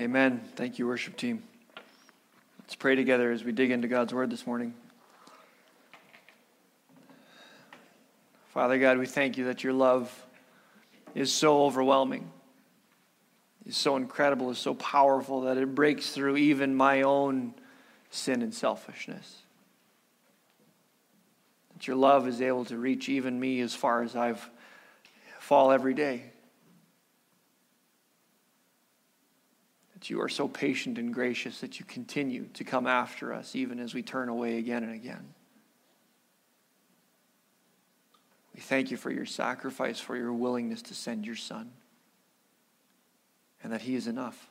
Amen. Thank you, worship team. Let's pray together as we dig into God's word this morning. Father God, we thank you that your love is so overwhelming, is so incredible, is so powerful that it breaks through even my own sin and selfishness. That your love is able to reach even me as far as I've fall every day. That you are so patient and gracious that you continue to come after us even as we turn away again and again. We thank you for your sacrifice, for your willingness to send your Son, and that He is enough.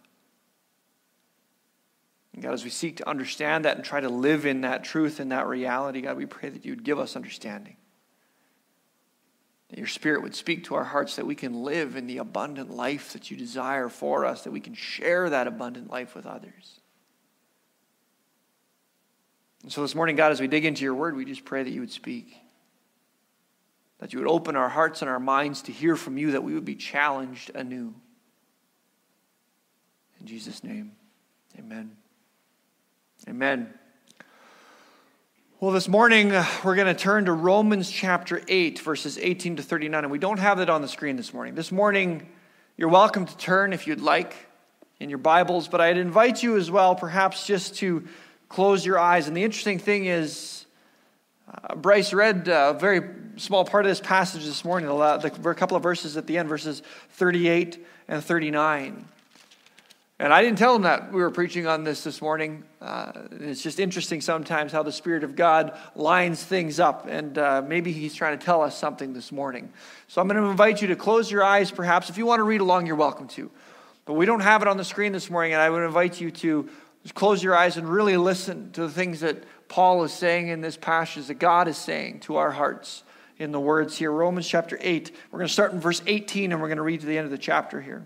And God, as we seek to understand that and try to live in that truth and that reality, God, we pray that you would give us understanding. That your Spirit would speak to our hearts that we can live in the abundant life that you desire for us, that we can share that abundant life with others. And so this morning, God, as we dig into your word, we just pray that you would speak that you would open our hearts and our minds to hear from you, that we would be challenged anew. In Jesus' name, amen. Amen. Well, this morning uh, we're going to turn to Romans chapter 8, verses 18 to 39, and we don't have it on the screen this morning. This morning, you're welcome to turn if you'd like in your Bibles, but I'd invite you as well, perhaps just to close your eyes. And the interesting thing is, uh, Bryce read a very small part of this passage this morning, a couple of verses at the end, verses 38 and 39. And I didn't tell him that we were preaching on this this morning. Uh, it's just interesting sometimes how the Spirit of God lines things up, and uh, maybe He's trying to tell us something this morning. So I'm going to invite you to close your eyes, perhaps. If you want to read along, you're welcome to. But we don't have it on the screen this morning, and I would invite you to close your eyes and really listen to the things that Paul is saying in this passage, that God is saying to our hearts in the words here. Romans chapter 8. We're going to start in verse 18 and we're going to read to the end of the chapter here.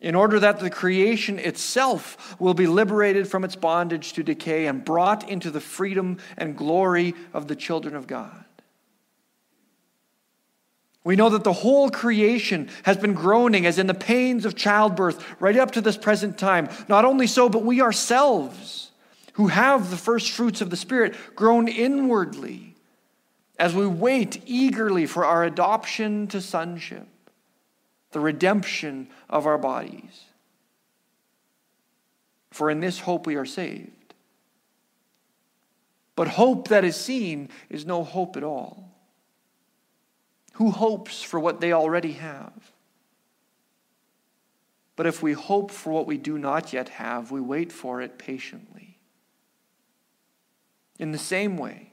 in order that the creation itself will be liberated from its bondage to decay and brought into the freedom and glory of the children of God. We know that the whole creation has been groaning as in the pains of childbirth right up to this present time. Not only so, but we ourselves, who have the first fruits of the Spirit, groan inwardly as we wait eagerly for our adoption to sonship, the redemption of our bodies. For in this hope we are saved. But hope that is seen is no hope at all. Who hopes for what they already have? But if we hope for what we do not yet have, we wait for it patiently. In the same way,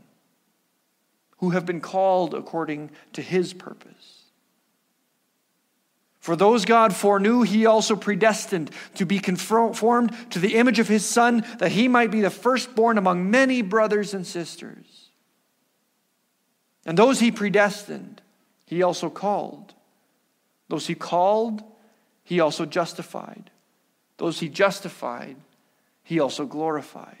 who have been called according to his purpose. For those God foreknew, he also predestined to be conformed to the image of his Son, that he might be the firstborn among many brothers and sisters. And those he predestined, he also called. Those he called, he also justified. Those he justified, he also glorified.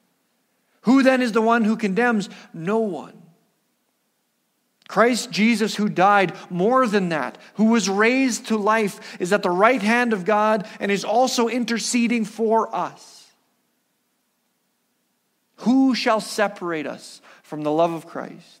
Who then is the one who condemns? No one. Christ Jesus, who died, more than that, who was raised to life, is at the right hand of God and is also interceding for us. Who shall separate us from the love of Christ?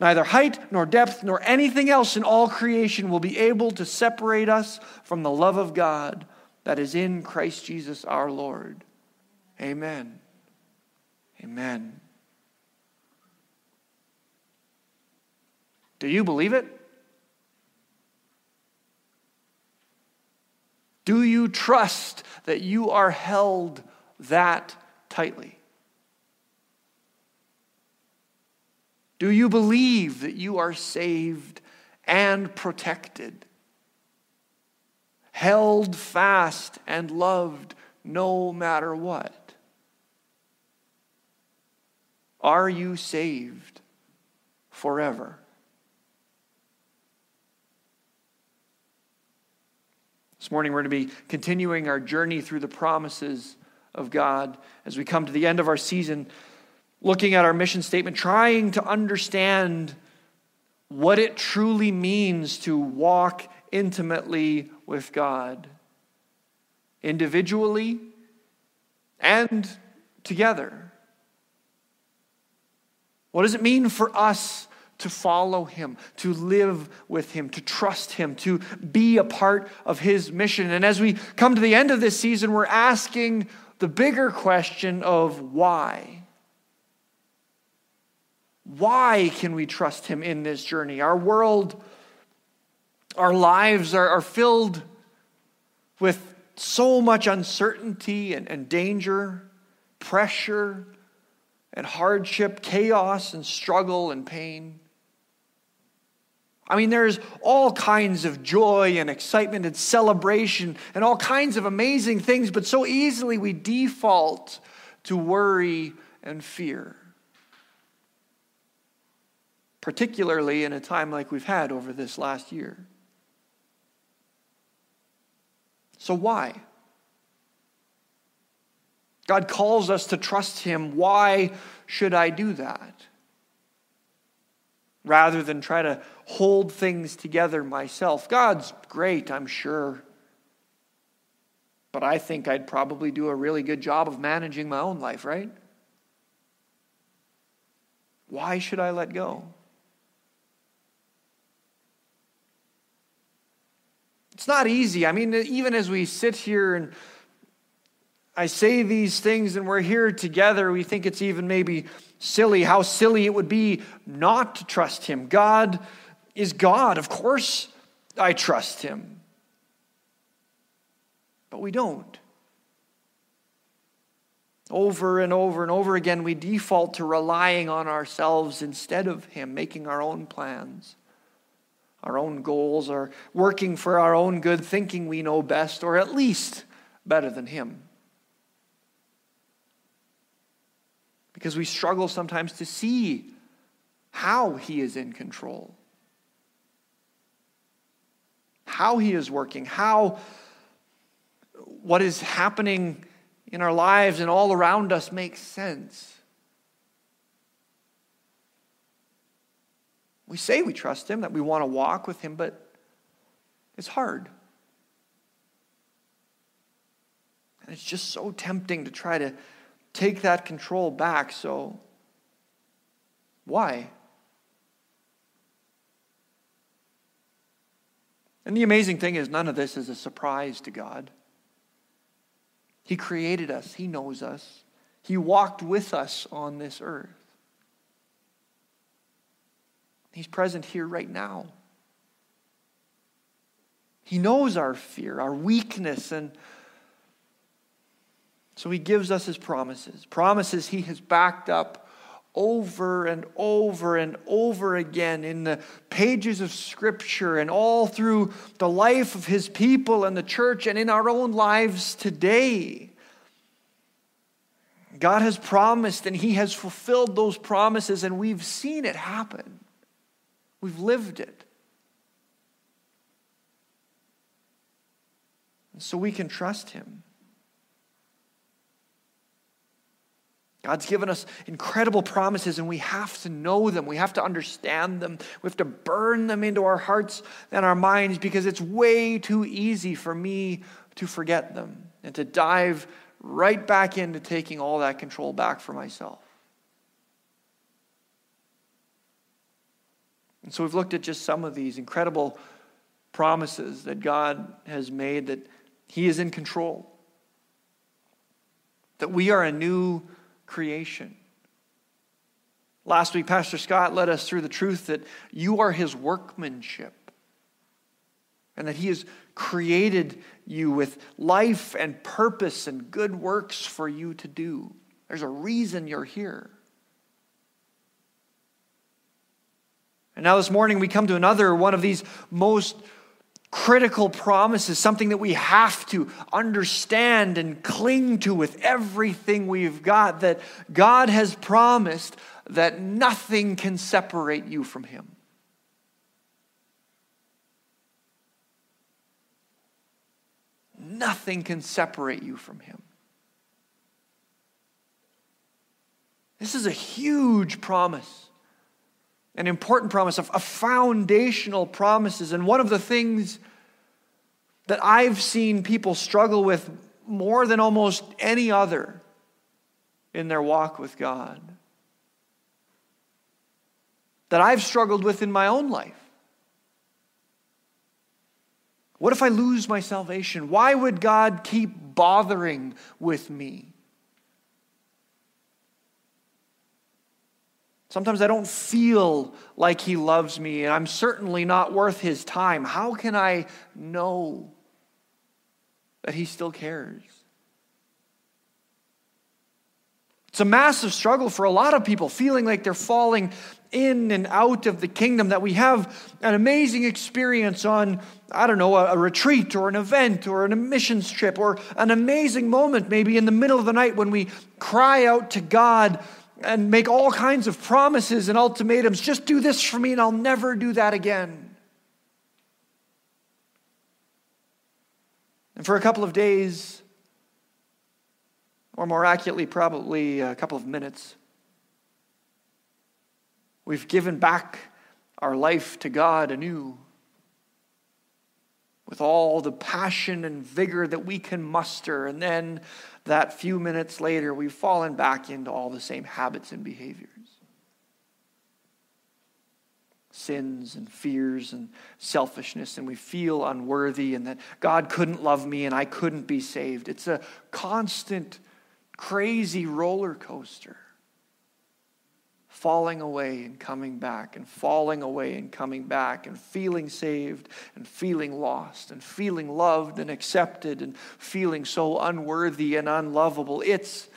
Neither height nor depth nor anything else in all creation will be able to separate us from the love of God that is in Christ Jesus our Lord. Amen. Amen. Do you believe it? Do you trust that you are held that tightly? Do you believe that you are saved and protected? Held fast and loved no matter what? Are you saved forever? This morning, we're going to be continuing our journey through the promises of God as we come to the end of our season looking at our mission statement, trying to understand what it truly means to walk intimately with God, individually and together. What does it mean for us to follow Him, to live with Him, to trust Him, to be a part of His mission? And as we come to the end of this season, we're asking the bigger question of why. Why can we trust Him in this journey? Our world, our lives are, are filled with so much uncertainty and, and danger, pressure and hardship, chaos and struggle and pain. I mean, there's all kinds of joy and excitement and celebration and all kinds of amazing things, but so easily we default to worry and fear particularly in a time like we've had over this last year. So, why? God calls us to trust Him. Why should I do that? Rather than try to hold things together myself. God's great, I'm sure. But I think I'd probably do a really good job of managing my own life, right? Why should I let go? It's not easy. I mean, even as we sit here and I say these things and we're here together, we think it's even maybe silly how silly it would be not to trust Him. God is God. Of course, I trust Him. But we don't. Over and over and over again, we default to relying on ourselves instead of Him, making our own plans our own goals, or working for our own good, thinking we know best, or at least better than Him. Because we struggle sometimes to see how He is in control, how He is working, how what is happening in our lives and all around us makes sense. We say we trust Him, that we want to walk with Him, but it's hard. And it's just so tempting to try to take that control back. So, why? And the amazing thing is, none of this is a surprise to God. He created us, He knows us, He walked with us on this earth. He's present here right now. He knows our fear, our weakness, and so he gives us his promises. Promises he has backed up over and over and over again in the pages of Scripture and all through the life of his people and the church and in our own lives today. God has promised and he has fulfilled those promises, and we've seen it happen. We've lived it. So we can trust him. God's given us incredible promises, and we have to know them. We have to understand them. We have to burn them into our hearts and our minds because it's way too easy for me to forget them and to dive right back into taking all that control back for myself. And so we've looked at just some of these incredible promises that God has made that He is in control, that we are a new creation. Last week, Pastor Scott led us through the truth that you are his workmanship and that he has created you with life and purpose and good works for you to do. There's a reason you're here. And now this morning we come to another one of these most critical promises, something that we have to understand and cling to with everything we've got, that God has promised that nothing can separate you from Him. Nothing can separate you from Him. This is a huge promise an important promise, a, foundational promises. And one of the things that I've seen people struggle with more than almost any other in their walk with God, that I've struggled with in my own life. What if I lose my salvation? Why would God keep bothering with me? Sometimes I don't feel like he loves me, and I'm certainly not worth his time. How can I know that he still cares? It's a massive struggle for a lot of people, feeling like they're falling in and out of the kingdom, that we have an amazing experience on, I don't know, a, a, retreat or an event or an missions trip or an amazing moment, maybe in the middle of the night when we cry out to God and make all kinds of promises and ultimatums. Just do this for me and I'll never do that again. And for a couple of days, or more accurately, probably a couple of minutes, we've given back our life to God anew with all the passion and vigor that we can muster. And then that few minutes later, we've fallen back into all the same habits and behaviors sins and fears and selfishness, and we feel unworthy and that God couldn't love me and I couldn't be saved. It's a constant, crazy roller coaster falling away and coming back, and falling away and coming back, and feeling saved, and feeling lost, and feeling loved and accepted, and feeling so unworthy and unlovable. It's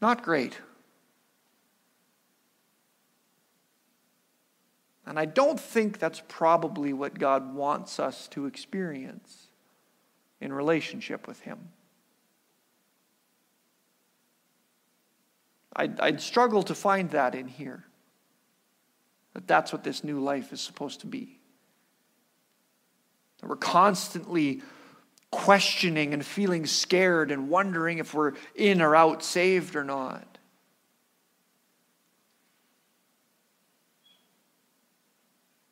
not great. And I don't think that's probably what God wants us to experience in relationship with Him. I'd, I'd struggle to find that in here. That that's what this new life is supposed to be. That we're constantly questioning and feeling scared and wondering if we're in or out, saved or not.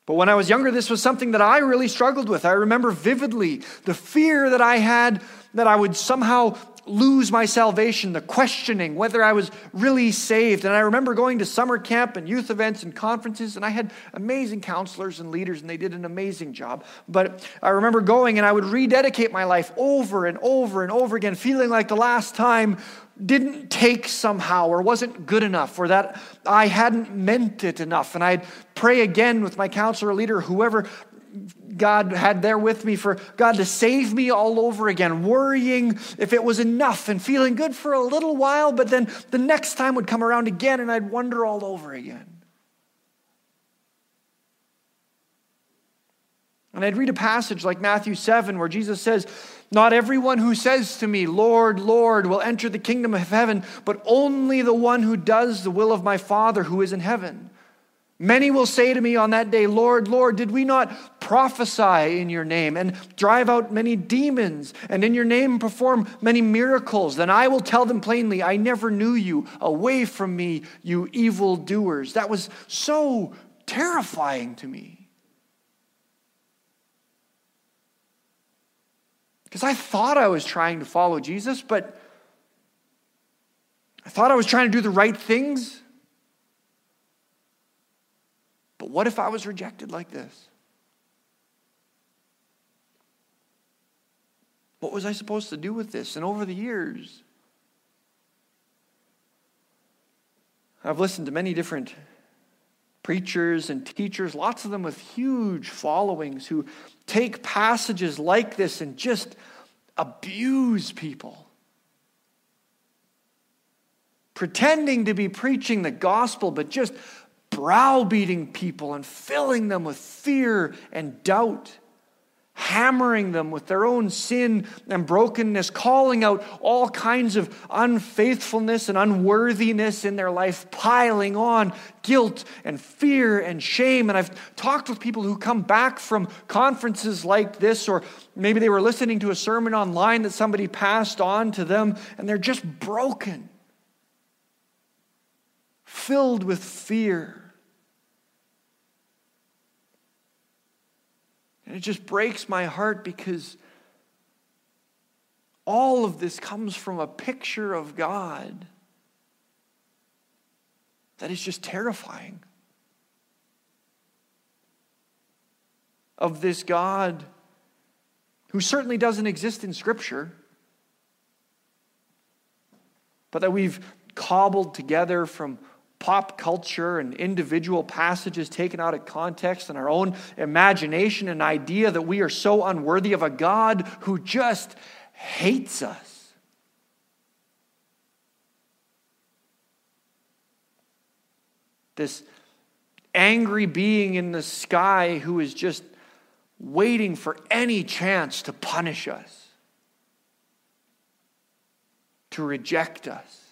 But when I was younger, this was something that I really struggled with. I remember vividly the fear that I had that I would somehow lose my salvation, the questioning whether I was really saved. And I remember going to summer camp and youth events and conferences, and I had amazing counselors and leaders, and they did an amazing job. But I remember going and I would rededicate my life over and over and over again, feeling like the last time didn't take somehow or wasn't good enough or that I hadn't meant it enough. And I'd pray again with my counselor leader, whoever God had there with me for God to save me all over again, worrying if it was enough and feeling good for a little while, but then the next time would come around again and I'd wonder all over again. And I'd read a passage like Matthew 7 where Jesus says, Not everyone who says to me, Lord, Lord, will enter the kingdom of heaven, but only the one who does the will of my Father who is in heaven. Many will say to me on that day, Lord, Lord, did we not prophesy in your name and drive out many demons and in your name perform many miracles? Then I will tell them plainly, I never knew you. Away from me, you evil doers. That was so terrifying to me. Because I thought I was trying to follow Jesus, but I thought I was trying to do the right things. But what if I was rejected like this? What was I supposed to do with this? And over the years, I've listened to many different preachers and teachers, lots of them with huge followings, who take passages like this and just abuse people. Pretending to be preaching the gospel, but just browbeating people and filling them with fear and doubt, hammering them with their own sin and brokenness, calling out all kinds of unfaithfulness and unworthiness in their life, piling on guilt and fear and shame. And I've talked with people who come back from conferences like this, or maybe they were listening to a sermon online that somebody passed on to them, and they're just broken filled with fear. And it just breaks my heart because all of this comes from a picture of God that is just terrifying. Of this God who certainly doesn't exist in Scripture, but that we've cobbled together from pop culture and individual passages taken out of context and our own imagination and idea that we are so unworthy of a God who just hates us. This angry being in the sky who is just waiting for any chance to punish us, to reject us.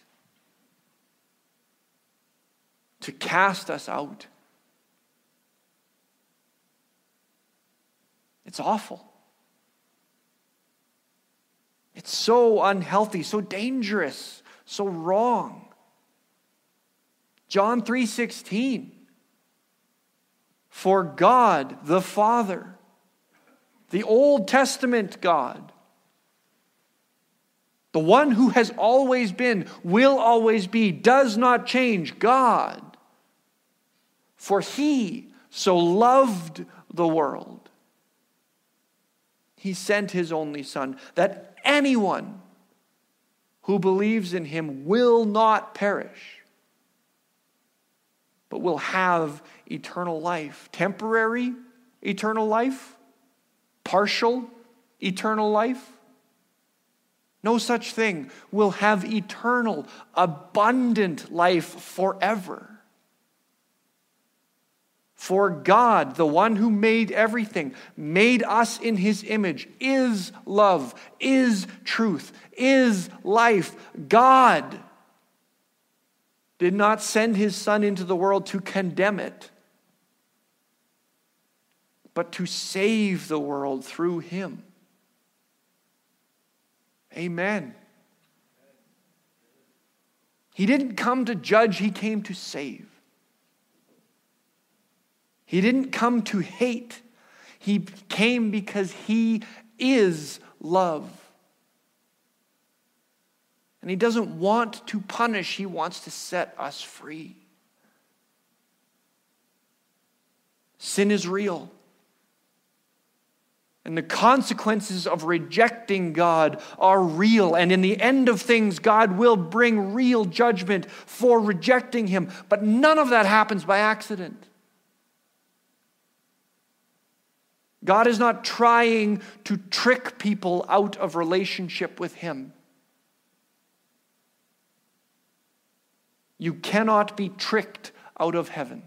To cast us out. It's awful. It's so unhealthy, so dangerous, so wrong. John 3:16 For God the Father the Old Testament God the one who has always been, will always be, does not change, God for he so loved the world, he sent his only Son, that anyone who believes in him will not perish, but will have eternal life. Temporary eternal life? Partial eternal life? No such thing. Will have eternal, abundant life forever. For God, the one who made everything, made us in his image, is love, is truth, is life. God did not send his Son into the world to condemn it, but to save the world through him. Amen. He didn't come to judge, he came to save. He didn't come to hate, He came because He is love. And He doesn't want to punish, He wants to set us free. Sin is real. And the consequences of rejecting God are real. And in the end of things, God will bring real judgment for rejecting Him. But none of that happens by accident. God is not trying to trick people out of relationship with Him. You cannot be tricked out of heaven.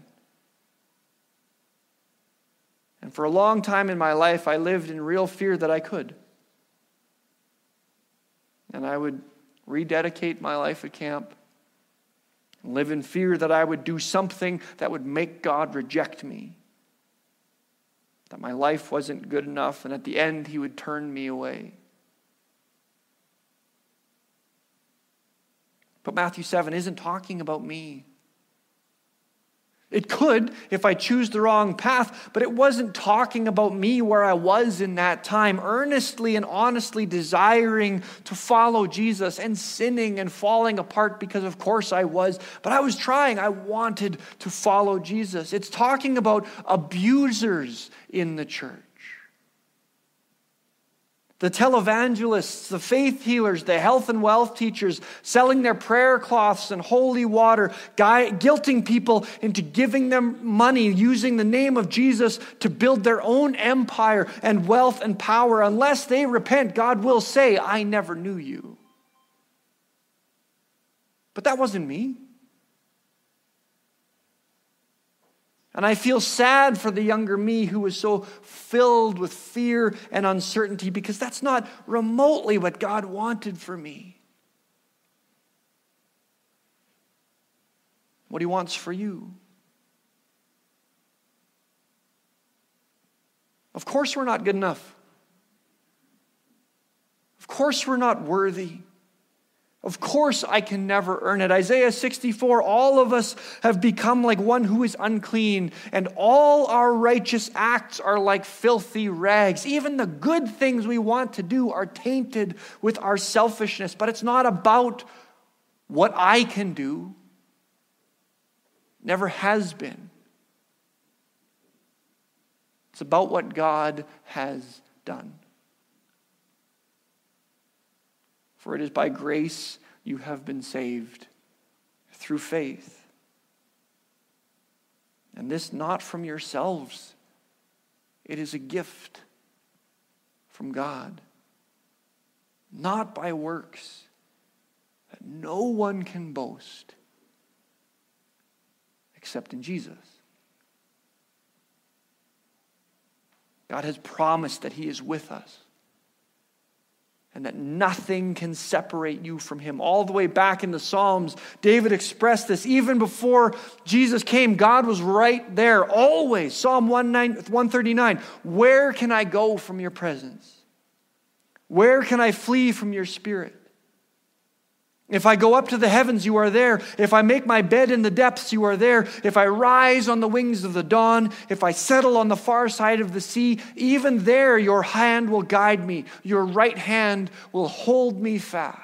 And for a long time in my life, I lived in real fear that I could. And I would rededicate my life at camp, live in fear that I would do something that would make God reject me, that my life wasn't good enough, and at the end, He would turn me away. But Matthew 7 isn't talking about me. It could if I choose the wrong path, but it wasn't talking about me where I was in that time, earnestly and honestly desiring to follow Jesus and sinning and falling apart because, of course, I was. But I was trying, I wanted to follow Jesus. It's talking about abusers in the church the televangelists, the faith healers, the health and wealth teachers, selling their prayer cloths and holy water, guilting people into giving them money, using the name of Jesus to build their own empire and wealth and power. Unless they repent, God will say, I never knew you. But that wasn't me. And I feel sad for the younger me who was so filled with fear and uncertainty because that's not remotely what God wanted for me. What He wants for you. Of course, we're not good enough. Of course, we're not worthy. Of course, I can never earn it. Isaiah 64 all of us have become like one who is unclean, and all our righteous acts are like filthy rags. Even the good things we want to do are tainted with our selfishness. But it's not about what I can do, never has been. It's about what God has done. For it is by grace you have been saved through faith. And this not from yourselves, it is a gift from God, not by works, that no one can boast except in Jesus. God has promised that He is with us and that nothing can separate you from him. All the way back in the Psalms, David expressed this. Even before Jesus came, God was right there, always. Psalm 139 Where can I go from your presence? Where can I flee from your spirit? If I go up to the heavens, you are there. If I make my bed in the depths, you are there. If I rise on the wings of the dawn, if I settle on the far side of the sea, even there your hand will guide me. Your right hand will hold me fast.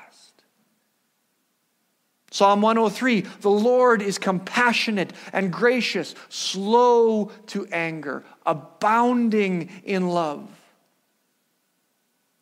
Psalm 103 The Lord is compassionate and gracious, slow to anger, abounding in love.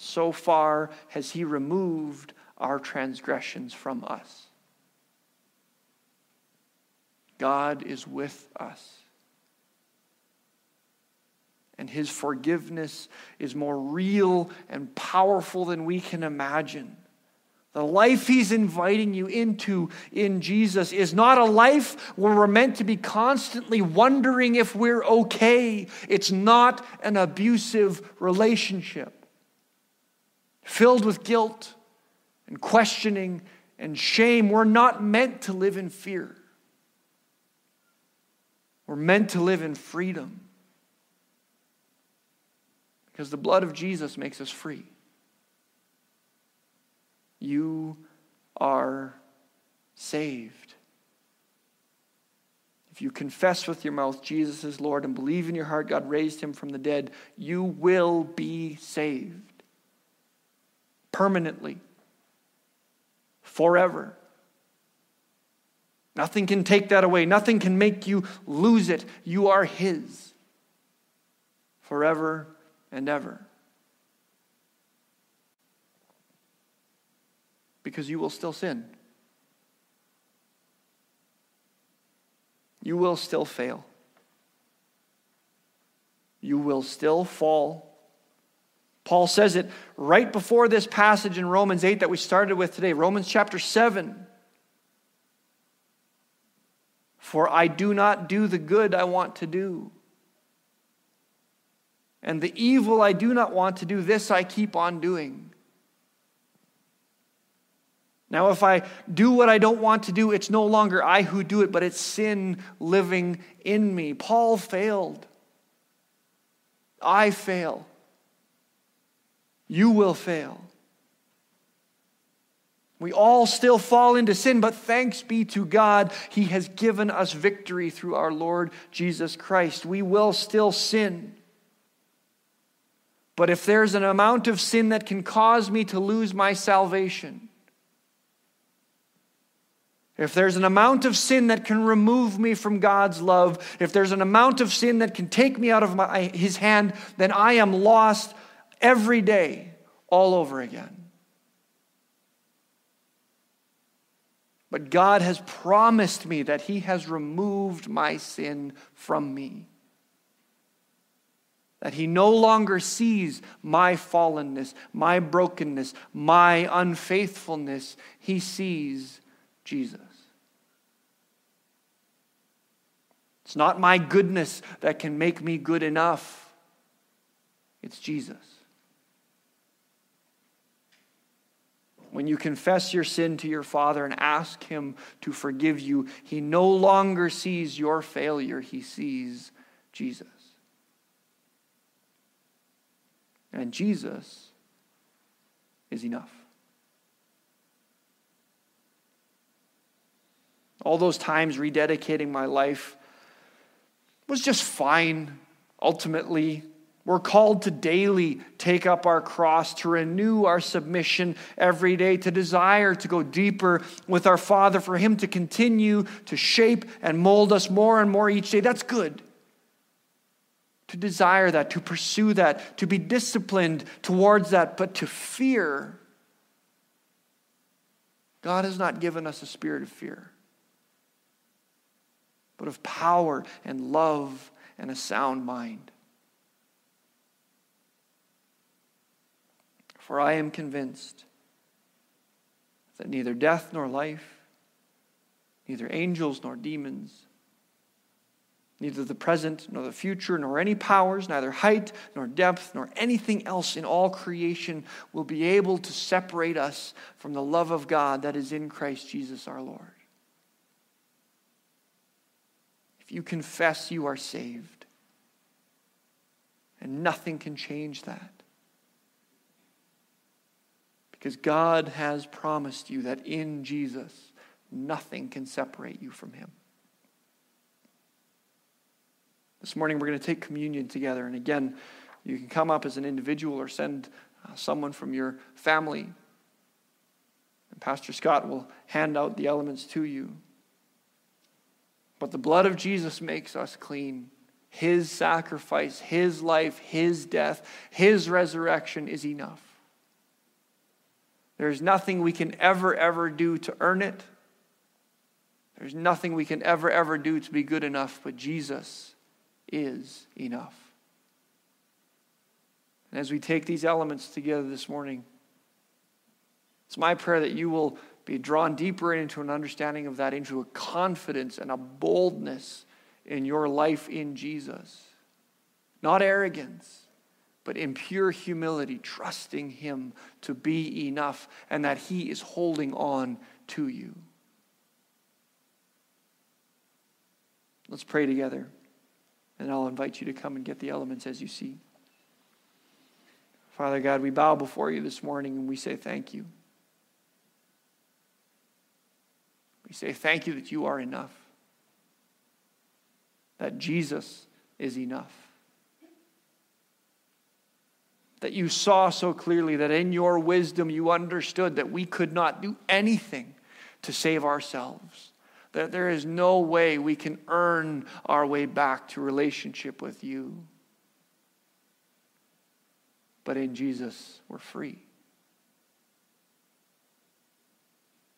so far has he removed our transgressions from us. God is with us. And his forgiveness is more real and powerful than we can imagine. The life he's inviting you into in Jesus is not a life where we're meant to be constantly wondering if we're okay. It's not an abusive relationship filled with guilt and questioning and shame. We're not meant to live in fear. We're meant to live in freedom. Because the blood of Jesus makes us free. You are saved. If you confess with your mouth Jesus is Lord and believe in your heart God raised him from the dead, you will be saved permanently, forever. Nothing can take that away. Nothing can make you lose it. You are His forever and ever. Because you will still sin. You will still fail. You will still fall. Paul says it right before this passage in Romans 8 that we started with today, Romans chapter 7. For I do not do the good I want to do. And the evil I do not want to do, this I keep on doing. Now, if I do what I don't want to do, it's no longer I who do it, but it's sin living in me. Paul failed. I fail. You will fail. We all still fall into sin, but thanks be to God, He has given us victory through our Lord Jesus Christ. We will still sin. But if there's an amount of sin that can cause me to lose my salvation, if there's an amount of sin that can remove me from God's love, if there's an amount of sin that can take me out of my, His hand, then I am lost every day all over again. But God has promised me that He has removed my sin from me. That He no longer sees my fallenness, my brokenness, my unfaithfulness. He sees Jesus. It's not my goodness that can make me good enough, it's Jesus. When you confess your sin to your Father and ask Him to forgive you, He no longer sees your failure, He sees Jesus. And Jesus is enough. All those times rededicating my life was just fine, ultimately. We're called to daily take up our cross, to renew our submission every day, to desire to go deeper with our Father, for Him to continue to shape and mold us more and more each day. That's good. To desire that, to pursue that, to be disciplined towards that, but to fear. God has not given us a spirit of fear, but of power and love and a sound mind. For I am convinced that neither death nor life, neither angels nor demons, neither the present nor the future, nor any powers, neither height nor depth, nor anything else in all creation will be able to separate us from the love of God that is in Christ Jesus our Lord. If you confess, you are saved. And nothing can change that. Because God has promised you that in Jesus, nothing can separate you from Him. This morning, we're going to take communion together. And again, you can come up as an individual or send uh, someone from your family. And Pastor Scott will hand out the elements to you. But the blood of Jesus makes us clean. His sacrifice, His life, His death, His resurrection is enough. There's nothing we can ever, ever do to earn it. There's nothing we can ever, ever do to be good enough, but Jesus is enough. And as we take these elements together this morning, it's my prayer that you will be drawn deeper into an understanding of that, into a confidence and a boldness in your life in Jesus. Not arrogance, but in pure humility, trusting Him to be enough and that He is holding on to you. Let's pray together, and I'll invite you to come and get the elements as you see. Father God, we bow before you this morning and we say thank you. We say thank you that you are enough. that Jesus is enough. That you saw so clearly that in your wisdom you understood that we could not do anything to save ourselves. That there is no way we can earn our way back to relationship with you. But in Jesus, we're free.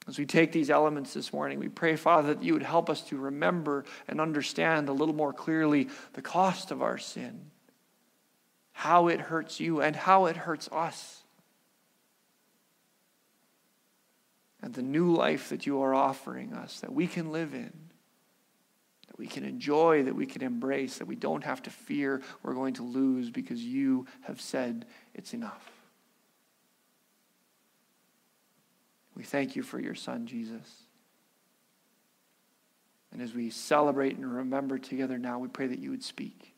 As we take these elements this morning, we pray, Father, that you would help us to remember and understand a little more clearly the cost of our sin, how it hurts you, and how it hurts us. And the new life that you are offering us that we can live in, that we can enjoy, that we can embrace, that we don't have to fear we're going to lose because you have said it's enough. We thank you for your son, Jesus. And as we celebrate and remember together now, we pray that you would speak.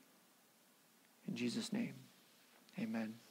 In Jesus' name, amen.